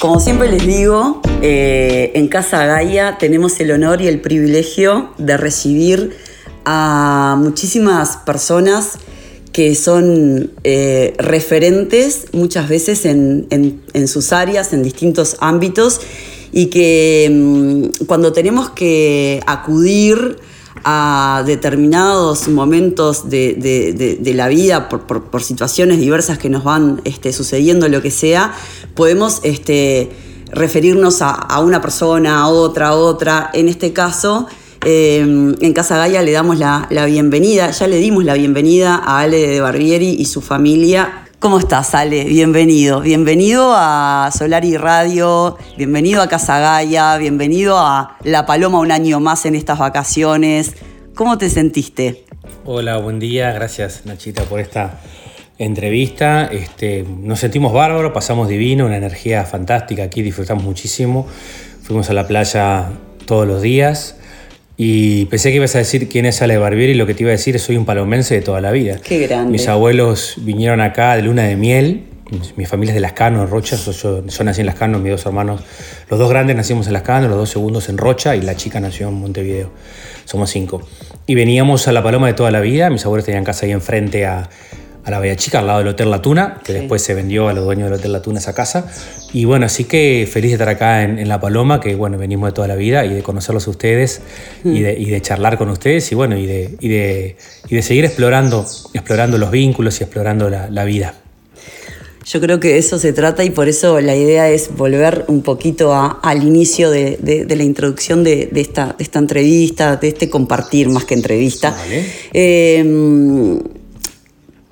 Como siempre les digo, eh, en Casa Gaia tenemos el honor y el privilegio de recibir a muchísimas personas que son eh, referentes muchas veces en, sus áreas, en distintos ámbitos, y que mm, cuando tenemos que acudir a determinados momentos de, la vida por, situaciones diversas que nos van este, sucediendo, lo que sea, podemos este, referirnos a, una persona, a otra, a otra. En este caso, eh, en Casa Gaia le damos la, bienvenida, ya le dimos la bienvenida a Ale de Barbieri y su familia. ¿Cómo estás, Ale? Bienvenido. Bienvenido a Solari Radio, bienvenido a Casa Gaia, bienvenido a La Paloma un año más en estas vacaciones. ¿Cómo te sentiste? Hola, buen día. Gracias, Nachita, por esta entrevista. Este, nos sentimos bárbaros, pasamos divino, una energía fantástica aquí, disfrutamos muchísimo. Fuimos a la playa todos los días. Y pensé que ibas a decir quién es Ale Barbieri y lo que te iba a decir es soy un palomense de toda la vida. Qué grande. Mis abuelos vinieron acá de luna de miel. Mi familia es de Las Canos, Rocha. Yo, yo, nací en Las Canos, mis dos hermanos, los dos grandes nacimos en Las Canos, los dos segundos en Rocha y la chica nació en Montevideo. Somos cinco. Y veníamos a La Paloma de toda la vida. Mis abuelos tenían casa ahí enfrente a, a la Bahía Chica, al lado del Hotel La Tuna, que después se vendió a los dueños del Hotel La Tuna esa casa. Y bueno, así que feliz de estar acá en, La Paloma, que bueno, venimos de toda la vida y de conocerlos a ustedes y, de, y, de, charlar con ustedes y bueno, y de, y de, y de seguir explorando, explorando los vínculos y explorando la, la vida. Yo creo que eso se trata y por eso la idea es volver un poquito al inicio de, de, la introducción de, esta, esta, entrevista, de este compartir más que entrevista. Vale. Eh,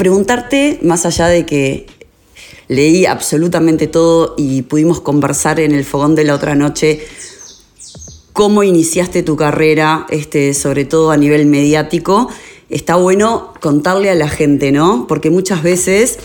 preguntarte, más allá de que leí absolutamente todo y pudimos conversar en el fogón de la otra noche, cómo iniciaste tu carrera, este, sobre todo a nivel mediático, está bueno contarle a la gente, ¿no? Porque muchas veces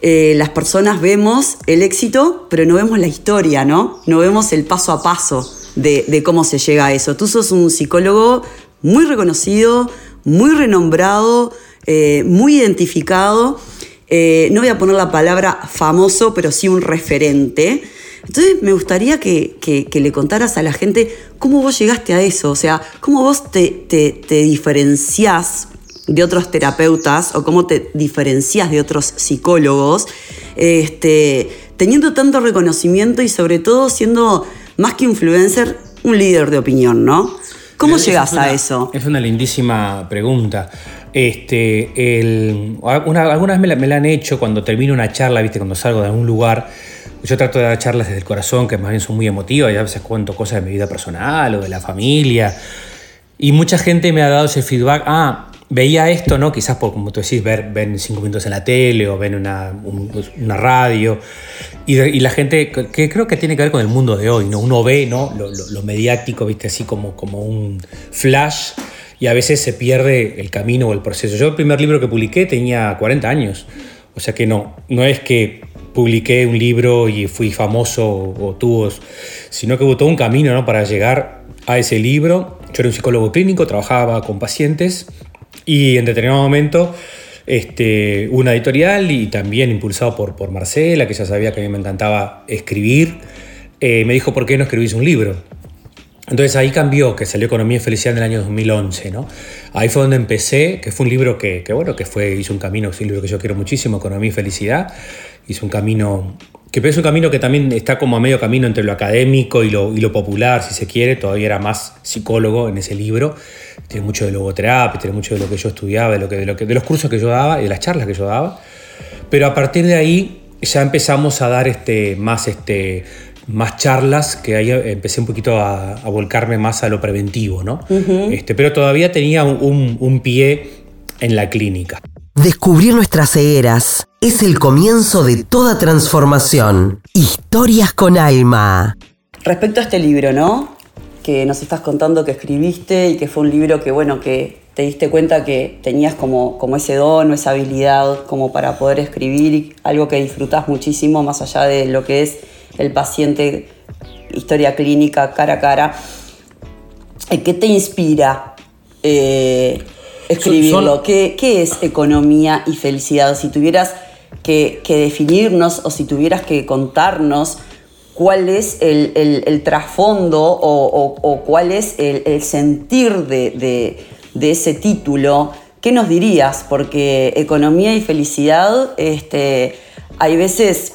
eh, las personas vemos el éxito, pero no vemos la historia, ¿no? No vemos el paso a paso de cómo se llega a eso. Tú sos un psicólogo muy reconocido, muy renombrado, eh, muy identificado. Eh, no voy a poner la palabra famoso, pero sí un referente. Entonces me gustaría que, le contaras a la gente cómo vos llegaste a eso, o sea, cómo vos te, te, diferenciás de otros terapeutas o cómo te diferenciás de otros psicólogos, este, teniendo tanto reconocimiento y sobre todo siendo más que influencer, un líder de opinión, ¿no? ¿Cómo llegas a eso? Es una lindísima pregunta. Este, algunas me la, han hecho cuando termino una charla, ¿viste? cuando salgo de algún lugar. Yo trato de dar charlas desde el corazón, que más bien son muy emotivas, y a veces cuento cosas de mi vida personal o de la familia. Y mucha gente me ha dado ese feedback, ah, veía esto, ¿no? Quizás por, como tú decís, ven cinco minutos en la tele o ven una, una radio. Y, la gente, que creo que tiene que ver con el mundo de hoy, ¿no? Uno ve, ¿no? Lo, lo, lo mediático, ¿viste? Así como, como un flash y a veces se pierde el camino o el proceso. Yo el primer libro que publiqué tenía 40 años, o sea que no, no es que publiqué un libro y fui famoso o, tuvo, sino que hubo todo un camino ¿no? para llegar a ese libro. Yo era un psicólogo clínico, trabajaba con pacientes y en determinado momento este, una editorial y también impulsado por, por Marcela, que ya sabía que a mí me encantaba escribir, eh, me dijo, ¿por qué no escribís un libro? Entonces ahí cambió, que salió Economía y Felicidad en el año 2011, ¿no? Ahí fue donde empecé, que fue un libro que, bueno, que fue, hizo un camino, es un libro que yo quiero muchísimo, Economía y Felicidad, hizo un camino, que es un camino que también está como a medio camino entre lo académico y lo, y lo popular, si se quiere, todavía era más psicólogo en ese libro, tiene mucho de logoterapia, tiene mucho de lo que yo estudiaba, de, lo que, de, lo que, de los cursos que yo daba y de las charlas que yo daba, pero a partir de ahí ya empezamos a dar este, más este, más charlas, que ahí empecé un poquito a, volcarme más a lo preventivo, ¿no? este, pero todavía tenía un, pie en la clínica. Descubrir nuestras cegueras es el comienzo de toda transformación. Historias con alma. Respecto a este libro, ¿no? Que nos estás contando que escribiste y que fue un libro que, bueno, que te diste cuenta que tenías como, como ese don o esa habilidad como para poder escribir, algo que disfrutas muchísimo más allá de lo que es el paciente, historia clínica cara a cara. Eh, ¿Qué te inspira eh, escribirlo? ¿Qué, es economía y felicidad? Si tuvieras que, definirnos o si tuvieras que contarnos cuál es el, trasfondo o, cuál es el, sentir de, ese título, ¿qué nos dirías? Porque economía y felicidad, este, hay veces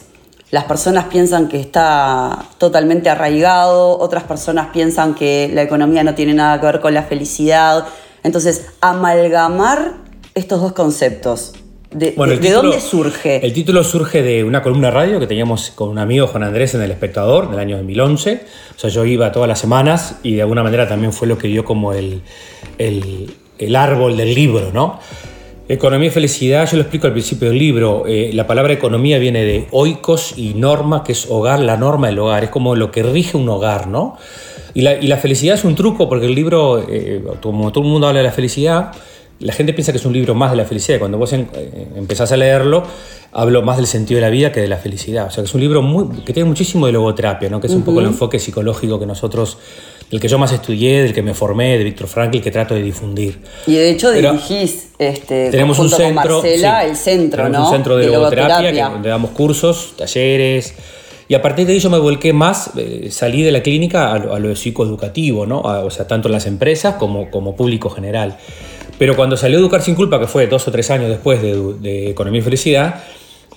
las personas piensan que está totalmente arraigado, otras personas piensan que la economía no tiene nada que ver con la felicidad. Entonces, amalgamar estos dos conceptos, ¿De, dónde surge? El título surge de una columna de radio que teníamos con un amigo, Juan Andrés, en El Espectador, del año 2011. O sea, yo iba todas las semanas y de alguna manera también fue lo que dio como el, el, árbol del libro, ¿no? Economía y felicidad, yo lo explico al principio del libro. Eh, la palabra economía viene de oikos y norma, que es hogar, la norma del hogar. Es como lo que rige un hogar, ¿no? Y la, y la felicidad es un truco porque el libro, eh, como todo el mundo habla de la felicidad, la gente piensa que es un libro más de la felicidad. Cuando vos eh, empezás a leerlo, hablo más del sentido de la vida que de la felicidad. O sea, que es un libro muy, que tiene muchísimo de logoterapia, ¿no? que es un poco el enfoque psicológico que nosotros, del que yo más estudié, del que me formé, de Víctor Frankl, que trato de difundir. Y de hecho dirigís este, tenemos un centro, Marcela, el centro, tenemos un centro de, logoterapia, donde damos cursos, talleres. Y a partir de ahí yo me volqué más, eh, salí de la clínica a lo, psicoeducativo, ¿no? o sea, tanto en las empresas como, como público general. Pero cuando salió Educar sin culpa, que fue dos o tres años después de, Economía y Felicidad,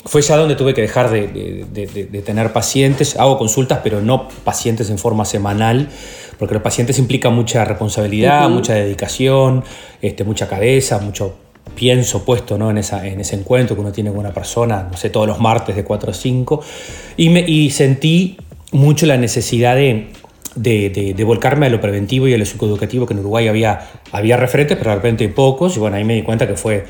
fue ya donde tuve que dejar de, tener pacientes. Hago consultas, pero no pacientes en forma semanal, porque los pacientes implican mucha responsabilidad, mucha dedicación, este, mucha cabeza, mucho pienso puesto ¿no? en, esa, en ese encuentro que uno tiene con una persona, no sé, todos los martes de 4 a 5. Y, me, y sentí mucho la necesidad de de, volcarme a lo preventivo y a lo psicoeducativo, que en Uruguay había, había referentes, pero de repente pocos, y bueno, ahí me di cuenta que fue,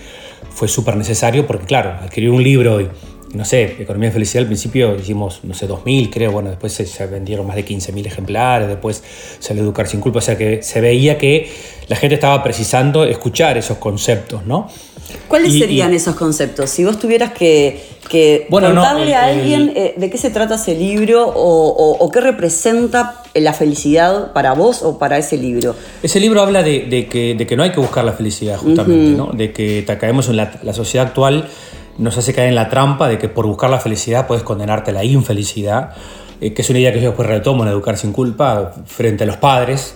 fue súper necesario, porque claro, adquirir un libro y, no sé, Economía de Felicidad al principio hicimos, no sé, 2.000 creo, bueno, después se, vendieron más de 15.000 ejemplares, después salió Educar sin culpa, o sea que se veía que la gente estaba precisando escuchar esos conceptos, ¿no? ¿Cuáles serían esos conceptos? Si vos tuvieras que, contarle a alguien eh, de qué se trata ese libro o, qué representa la felicidad para vos o para ese libro. Ese libro habla de, que, no hay que buscar la felicidad, justamente, ¿no? de que caemos en la, sociedad actual, nos hace caer en la trampa de que por buscar la felicidad puedes condenarte a la infelicidad eh, que es una idea que yo después retomo en Educar sin culpa frente a los padres.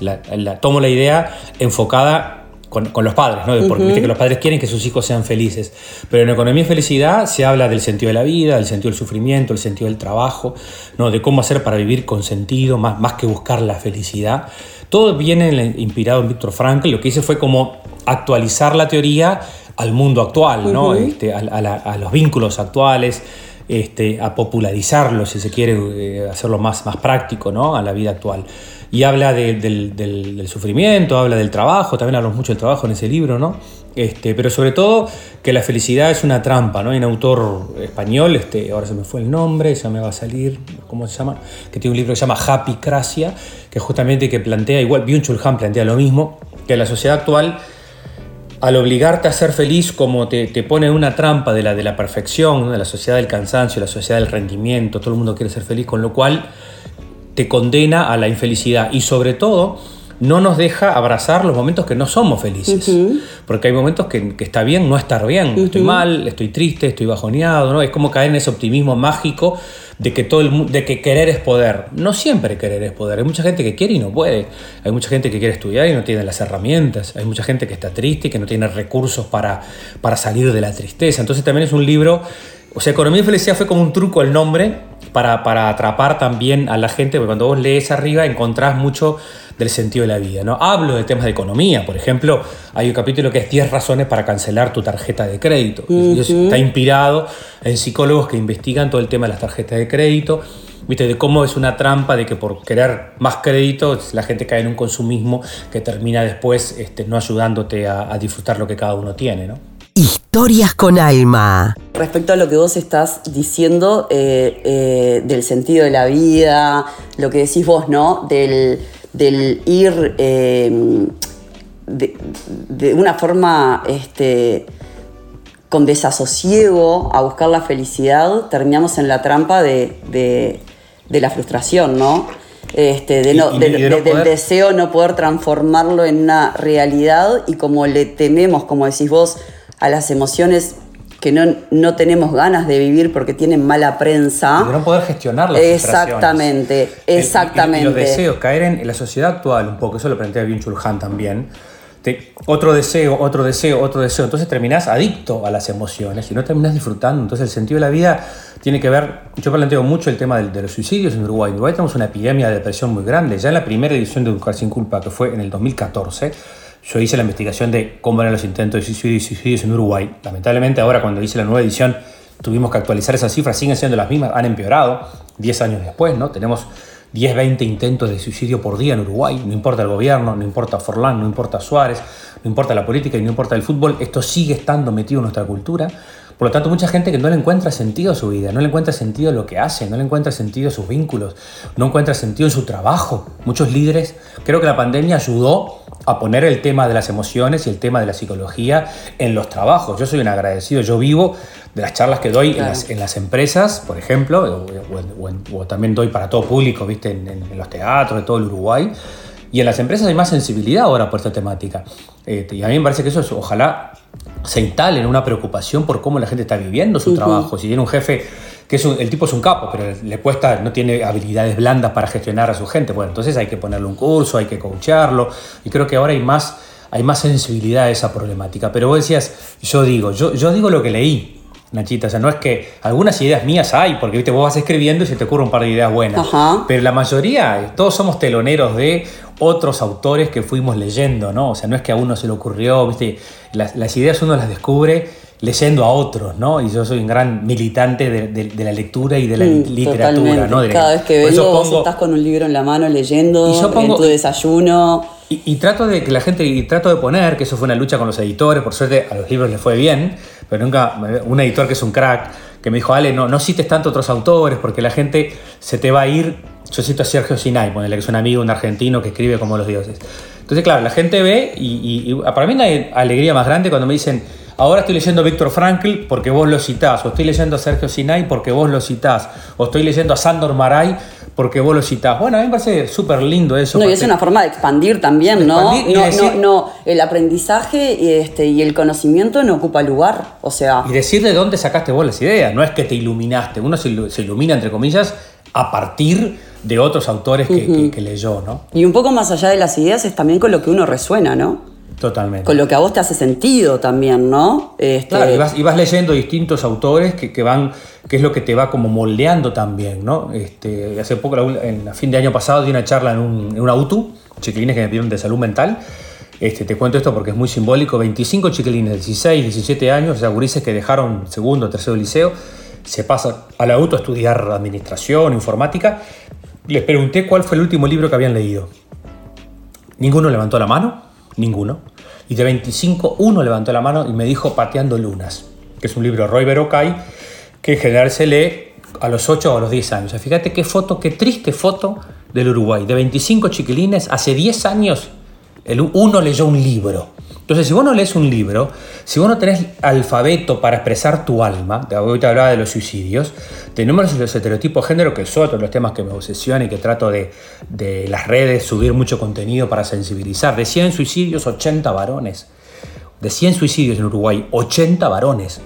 tomo la idea enfocada con, los padres, ¿no? Porque que los padres quieren que sus hijos sean felices. Pero en economía y felicidad se habla del sentido de la vida, del sentido del sufrimiento, del sentido del trabajo, ¿no? De cómo hacer para vivir con sentido, más, más que buscar la felicidad. Todo viene inspirado en Víctor Frankl. Lo que hice fue como actualizar la teoría al mundo actual, ¿no? Este, a, los vínculos actuales. Este, a popularizarlo, si se quiere eh, hacerlo más, más práctico ¿no? a la vida actual y habla del, sufrimiento, habla del trabajo, también hablamos mucho del trabajo en ese libro, ¿no? Este, pero sobre todo que la felicidad es una trampa, ¿no? Hay un autor español, este, ahora se me fue el nombre, ya me va a salir, ¿cómo se llama? Que tiene un libro que se llama Happy Cracia, que justamente que plantea, igual Byung-Chul Han plantea lo mismo, que la sociedad actual al obligarte a ser feliz como te, te, pone en una trampa de la, de la perfección, de la sociedad del cansancio, la sociedad del rendimiento, todo el mundo quiere ser feliz, con lo cual te condena a la infelicidad y sobre todo no nos deja abrazar los momentos que no somos felices. Porque hay momentos que, está bien no estar bien. Estoy mal, estoy triste, estoy bajoneado. ¿no? Es como caer en ese optimismo mágico de que, todo el, de que querer es poder. No siempre querer es poder. Hay mucha gente que quiere y no puede. Hay mucha gente que quiere estudiar y no tiene las herramientas. Hay mucha gente que está triste y que no tiene recursos para, para salir de la tristeza. Entonces también es un libro... O sea, Economía y Felicidad fue como un truco el nombre para, atrapar también a la gente, porque cuando vos lees arriba encontrás mucho del sentido de la vida. ¿no? Hablo de temas de economía, por ejemplo, hay un capítulo que es 10 razones para cancelar tu tarjeta de crédito. está inspirado en psicólogos que investigan todo el tema de las tarjetas de crédito, ¿viste? de cómo es una trampa de que por querer más crédito la gente cae en un consumismo que termina después este, no ayudándote a, a disfrutar lo que cada uno tiene. ¿no? Historias con alma. Respecto a lo que vos estás diciendo eh, eh, del sentido de la vida, lo que decís vos, ¿no? Del, ir em, de, una forma este, con desasosiego a buscar la felicidad, terminamos en la trampa de, la frustración, ¿no? Este, de del deseo no poder transformarlo en una realidad y como le tememos, como decís vos, a las emociones que no, no tenemos ganas de vivir porque tienen mala prensa. De no poder gestionar las Exactamente, exactamente. Y, los deseos, caer en, la sociedad actual un poco, eso lo plantea bien Chulhan también. otro deseo, otro deseo, otro deseo. Entonces terminás adicto a las emociones y no terminás disfrutando. Entonces el sentido de la vida tiene que ver, yo planteo mucho el tema de, los suicidios en Uruguay. En Uruguay tenemos una epidemia de depresión muy grande. Ya en la primera edición de Educar sin culpa, que fue en el 2014, yo hice la investigación de cómo eran los intentos de suicidio suicidios en Uruguay. Lamentablemente ahora cuando hice la nueva edición tuvimos que actualizar esas cifras, siguen siendo las mismas, han empeorado 10 años después, ¿no? Tenemos 10, 20 intentos de suicidio por día en Uruguay, no importa el gobierno, no importa Forlán, no importa Suárez, no importa la política y no importa el fútbol, esto sigue estando metido en nuestra cultura. Por lo tanto, mucha gente que no le encuentra sentido a su vida, no le encuentra sentido a lo que hace, no le encuentra sentido a sus vínculos, no encuentra sentido en su trabajo. Muchos líderes, creo que la pandemia ayudó a poner el tema de las emociones y el tema de la psicología en los trabajos. Yo soy un agradecido, yo vivo de las charlas que doy en, las, empresas, por ejemplo, o, también doy para todo público, ¿viste? En, los teatros de todo el Uruguay. Y en las empresas hay más sensibilidad ahora por esta temática. Este, y a mí me parece que eso es, ojalá se instale en una preocupación por cómo la gente está viviendo su trabajo. Si tiene un jefe que es el tipo es un capo, pero le cuesta, no tiene habilidades blandas para gestionar a su gente. Bueno, entonces hay que ponerle un curso, hay que coacharlo, y creo que ahora hay más, hay más sensibilidad a esa problemática. Pero vos decías, yo digo, yo, yo digo lo que leí, Nachita, o sea, no es que algunas ideas mías hay, porque ¿viste? vos vas escribiendo y se te ocurre un par de ideas buenas, pero la mayoría, todos somos teloneros de otros autores que fuimos leyendo, ¿no? O sea, no es que a uno se le ocurrió, ¿viste? Las, las ideas uno las descubre leyendo a otros, ¿no? Y yo soy un gran militante de, la lectura y de la mm, literatura, ¿no? Cada vez que vengo, vos estás con un libro en la mano leyendo, en tu desayuno. Y, trato de que la gente, y trato de poner, que eso fue una lucha con los editores, por suerte a los libros les fue bien, pero nunca, un editor que es un crack, que me dijo, Ale, no, no cites tanto otros autores, porque la gente se te va a ir. Yo cito a Sergio Sinai, que es un amigo, un argentino que escribe como los dioses. Entonces, claro, la gente ve, y, y para mí no hay alegría más grande cuando me dicen, Ahora estoy leyendo a Víctor Frankl porque vos lo citás, o estoy leyendo a Sergio Sinai porque vos lo citás, o estoy leyendo a Sandor Maray porque vos lo citás. Bueno, a mí me parece súper lindo eso. No, y es una forma de expandir también, ¿no? no, no, no, el aprendizaje y, este, y el conocimiento no ocupa lugar, o sea... Y decir de dónde sacaste vos las ideas, no es que te iluminaste, uno se, ilumina, entre comillas, a partir de otros autores que, que leyó, ¿no? Y un poco más allá de las ideas es también con lo que uno resuena, ¿no? Totalmente. Con lo que a vos te hace sentido también, ¿no? Este... Claro, y vas, leyendo distintos autores que, van, que es lo que te va como moldeando también, ¿no? Este, hace poco, en fin de año pasado, di una charla en un, en un auto, chiquilines que me pidieron de salud mental. Este, te cuento esto porque es muy simbólico. 25 chiquilines de 16, 17 años, o sea, gurises que dejaron segundo, tercero liceo, se pasan al auto a estudiar administración, informática. Les pregunté cuál fue el último libro que habían leído. Ninguno levantó la mano Ninguno. Y de 25, uno levantó la mano y me dijo Pateando Lunas, que es un libro Roy Berocay, que en general se lee a los 8 o a los 10 años. fíjate qué foto, qué triste foto del Uruguay. De 25 chiquilines, hace 10 años, el uno leyó un libro. Entonces, si vos no lees un libro, si vos no tenés alfabeto para expresar tu alma, hoy te hablaba de los suicidios, tenemos los estereotipos de género, que es otro de los temas que me obsesiona y que trato de, de las redes subir mucho contenido para sensibilizar. De 100 suicidios, 80 varones. De 100 suicidios en Uruguay, 80 varones.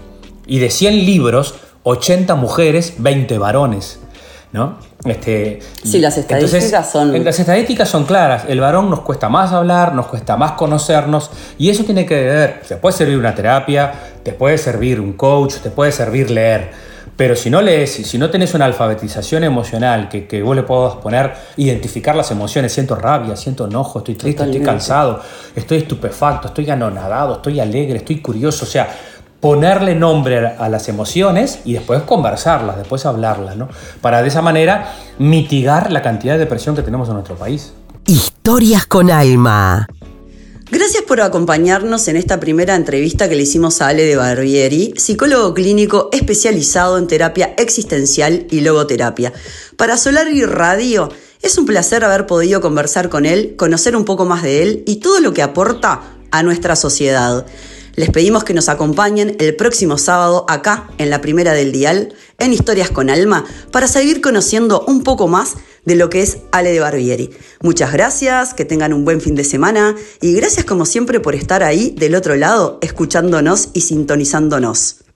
Y de 100 libros, 80 mujeres, 20 varones. ¿No? Este, sí, las estadísticas son... Las estadísticas son claras. El varón nos cuesta más hablar, nos cuesta más conocernos y eso tiene que ver, te puede servir una terapia, te puede servir un coach, te puede servir leer. Pero si no lees, si no tenés una alfabetización emocional que, que vos le puedas poner, identificar las emociones, siento rabia, siento enojo, estoy triste, estoy cansado, estoy estupefacto, estoy anonadado, estoy alegre, estoy curioso, o sea, ponerle nombre a las emociones y después conversarlas, después hablarlas, ¿no? Para de esa manera mitigar la cantidad de depresión que tenemos en nuestro país. Historias con alma. Gracias por acompañarnos en esta primera entrevista que le hicimos a Ale de Barbieri, psicólogo clínico especializado en terapia existencial y logoterapia. Para Solar y Radio es un placer haber podido conversar con él, conocer un poco más de él y todo lo que aporta a nuestra sociedad. Les pedimos que nos acompañen el próximo sábado acá en la primera del dial, en Historias con Alma, para seguir conociendo un poco más de lo que es Ale de Barbieri. Muchas gracias, que tengan un buen fin de semana y gracias como siempre por estar ahí del otro lado, escuchándonos y sintonizándonos.